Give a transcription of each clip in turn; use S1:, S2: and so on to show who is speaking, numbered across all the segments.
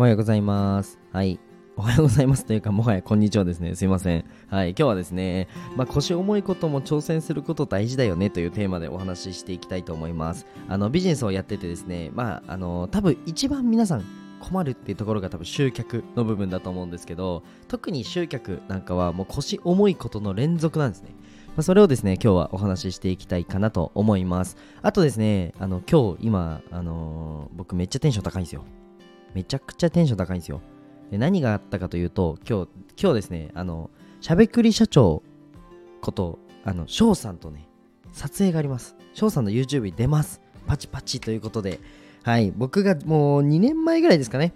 S1: おはようございます。はい。おはようございますというか、もはやこんにちはですね。すいません。はい。今日はですね、まあ、腰重いことも挑戦すること大事だよねというテーマでお話ししていきたいと思います。あの、ビジネスをやっててですね、まあ、あの、多分一番皆さん困るっていうところが多分集客の部分だと思うんですけど、特に集客なんかはもう腰重いことの連続なんですね。まあ、それをですね、今日はお話ししていきたいかなと思います。あとですね、あの、今日、今、あのー、僕めっちゃテンション高いんですよ。めちゃくちゃテンション高いんですよ。で何があったかというと、今日、今日ですね、あの、しゃべくり社長こと、あの、翔さんとね、撮影があります。翔さんの YouTube に出ます。パチパチということで、はい、僕がもう2年前ぐらいですかね。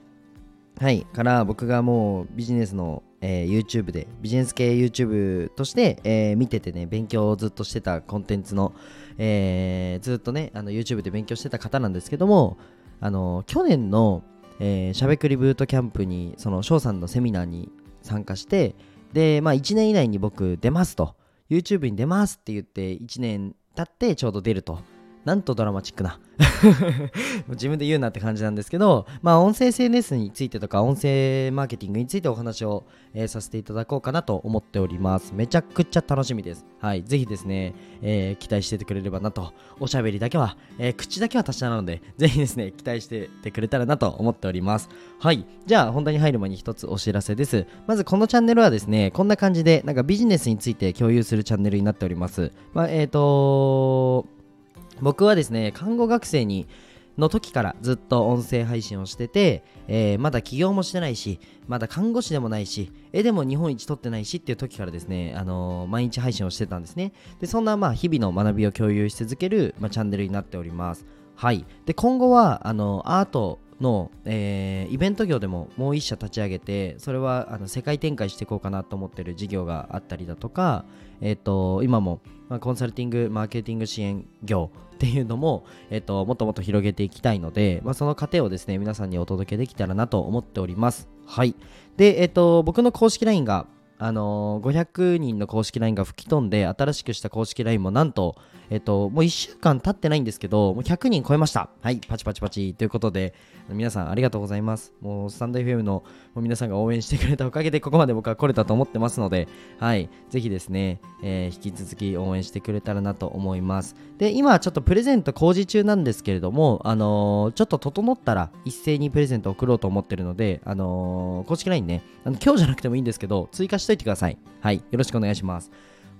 S1: はい、から僕がもうビジネスの、えー、YouTube で、ビジネス系 YouTube として、えー、見ててね、勉強をずっとしてたコンテンツの、えー、ずっとね、あの YouTube で勉強してた方なんですけども、あの、去年のえー、しゃべくりブートキャンプにその翔さんのセミナーに参加してでまあ1年以内に僕出ますと。YouTube に出ますって言って1年経ってちょうど出ると。なんとドラマチックな 自分で言うなって感じなんですけど、まあ、音声 SNS についてとか、音声マーケティングについてお話を、えー、させていただこうかなと思っております。めちゃくちゃ楽しみです。はい。ぜひですね、えー、期待しててくれればなと。おしゃべりだけは、えー、口だけは達者なので、ぜひですね、期待しててくれたらなと思っております。はい。じゃあ、本題に入る前に一つお知らせです。まず、このチャンネルはですね、こんな感じで、なんかビジネスについて共有するチャンネルになっております。まあ、えっ、と僕はですね看護学生にの時からずっと音声配信をしてて、えー、まだ起業もしてないし、まだ看護師でもないし、絵でも日本一撮ってないしっていう時からですね、あのー、毎日配信をしてたんですね。で、そんなまあ日々の学びを共有し続ける、まあ、チャンネルになっております。はい。で、今後は、あのアートの、えー、イベント業でももう一社立ち上げてそれはあの世界展開していこうかなと思ってる事業があったりだとか、えーと、今も、まあ、コンサルティングマーケティング支援業っていうのも、えーと、もっともっと広げていきたいので、まあ、その過程をですね皆さんにお届けできたらなと思っております。はい。で、えーと僕の公式 LINE があのー、500人の公式 LINE が吹き飛んで新しくした公式 LINE もなんと、えっと、もう1週間経ってないんですけどもう100人超えました。はいパチパチパチということで皆さんありがとうございます。もうスタンド FM の皆さんが応援してくれたおかげでここまで僕は来れたと思ってますのではいぜひですね、えー、引き続き応援してくれたらなと思います。で今ちょっとプレゼント工事中なんですけれどもあのー、ちょっと整ったら一斉にプレゼント送ろうと思ってるのであのー、公式 LINE ねあの今日じゃなくてもいいんですけど追加しといてください。はい。よろしくお願いします。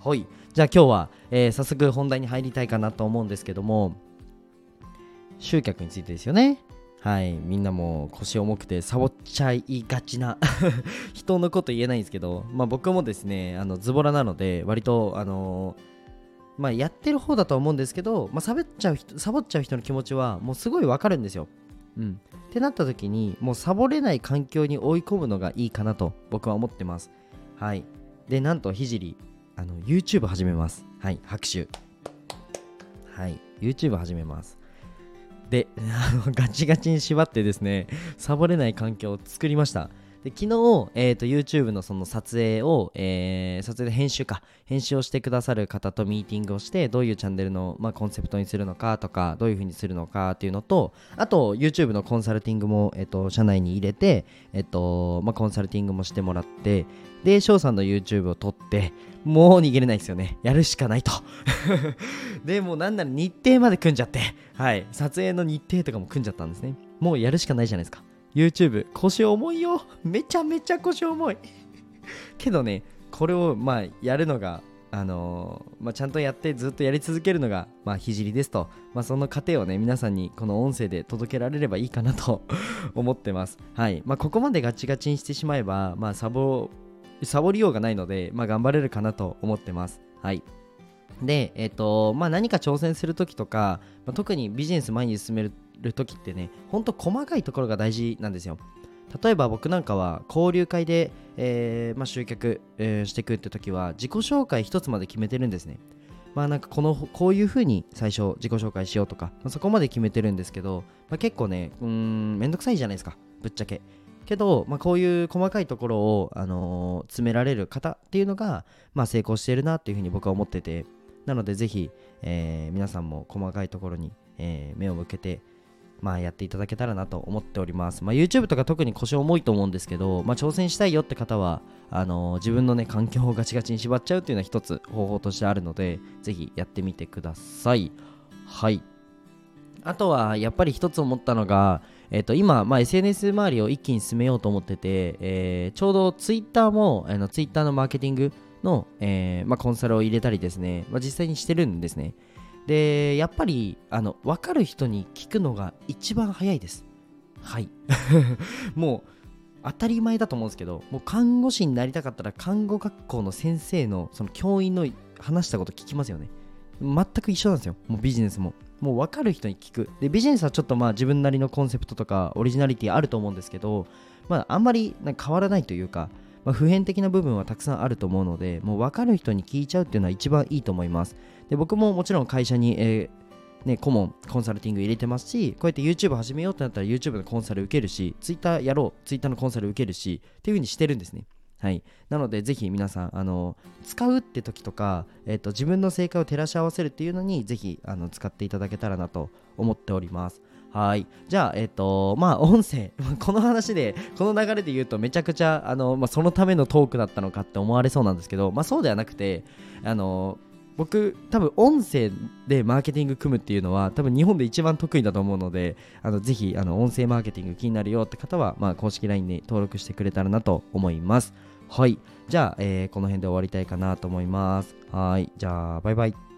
S1: はい。じゃあ今日は、えー、早速本題に入りたいかなと思うんですけども集客についてですよね。はい。みんなも腰重くてサボっちゃいがちな 人のこと言えないんですけど、まあ、僕もですねあのズボラなので割とあのー、まあ、やってる方だと思うんですけど、まあ、サボっちゃう人サボっちゃう人の気持ちはもうすごいわかるんですよ。うん、ってなった時にもうサボれない環境に追い込むのがいいかなと僕は思ってます。はい。でなんとひじりあの YouTube 始めます。はい拍手。はい YouTube 始めます。であのガチガチに縛ってですねサボれない環境を作りました。で昨日、えーと、YouTube のその撮影を、えー、撮影で編集か編集をしてくださる方とミーティングをしてどういうチャンネルの、まあ、コンセプトにするのかとかどういう風にするのかっていうのとあと YouTube のコンサルティングも、えーと、社内に入れて、えーとまあ、コンサルティングもしてもらってで翔さんの YouTube を撮ってもう逃げれないですよね。やるしかないと。でもなんなら日程まで組んじゃってはい。撮影の日程とかも組んじゃったんですね。もうやるしかないじゃないですか。YouTube 腰重いよ。めちゃめちゃ腰重い。けどねこれをまあやるのがあのー、まあ、ちゃんとやってずっとやり続けるのが、まあ、ひじりですと、まあ、その過程をね皆さんにこの音声で届けられればいいかなと。思ってます。はい。まあ、ここまでガチガチにしてしまえば、まあ、サボサボりようがないので、ま、頑張れるかなと思ってます。はい。で、えっ、ー、とまあ、何か挑戦するときとか、まあ、特にビジネス前に進めるる時ってねほんと細かいところが大事なんですよ。例えば僕なんかは交流会で、えーまあ、集客、えー、していくって時は自己紹介一つまで決めてるんですね。まあなんかこのこういう風に最初自己紹介しようとか、まあ、そこまで決めてるんですけど、まあ、結構ねうんめんどくさいじゃないですか。ぶっちゃけ。けど、まあ、こういう細かいところを、あのー、詰められる方っていうのが、まあ、成功しているなっていうふうに僕は思ってて。なのでぜひ、えー、皆さんも細かいところに、えー、目を向けてまあ、やっていただけたらなと思っております。まあ、YouTube とか特に腰重いと思うんですけど、まあ、挑戦したいよって方は、あのー、自分のね、環境をガチガチに縛っちゃうっていうのは一つ方法としてあるので、ぜひやってみてください。はい。あとは、やっぱり一つ思ったのが、えっ、と、今、まあ、SNS 周りを一気に進めようと思ってて、えー、ちょうど Twitter も、あの Twitter のマーケティングの、えまあ、コンサルを入れたりですね、まあ、実際にしてるんですね。で、やっぱり、あの、分かる人に聞くのが一番早いです。はい。もう、当たり前だと思うんですけど、もう看護師になりたかったら、看護学校の先生の、その教員の話したこと聞きますよね。全く一緒なんですよ。もうビジネスも。もう分かる人に聞く。で、ビジネスはちょっとまあ自分なりのコンセプトとかオリジナリティあると思うんですけど、まああんまり変わらないというか、まあ、普遍的な部分はたくさんあると思うので、もう分かる人に聞いちゃうっていうのは一番いいと思います。で僕ももちろん会社に、えーね、顧問、コンサルティング入れてますし、こうやって YouTube 始めようってなったら YouTube のコンサル受けるし、Twitter やろう、Twitter のコンサル受けるし、っていう風にしてるんですね。はい、なので、ぜひ皆さん、あの使うって時とか、えーと、自分の正解を照らし合わせるっていうのに、ぜひあの使っていただけたらなと思っております。はい。じゃあ、えっ、ー、と、まあ、音声、この話で、この流れで言うと、めちゃくちゃ、あの、まあ、そのためのトークだったのかって思われそうなんですけど、まあ、そうではなくて、あの、僕多分音声でマーケティング組むっていうのは多分日本で一番得意だと思うのであのぜひあの音声マーケティング気になるよって方は、まあ、公式 LINE に登録してくれたらなと思います。はい。じゃあ、えー、この辺で終わりたいかなと思います。はい。じゃあバイバイ。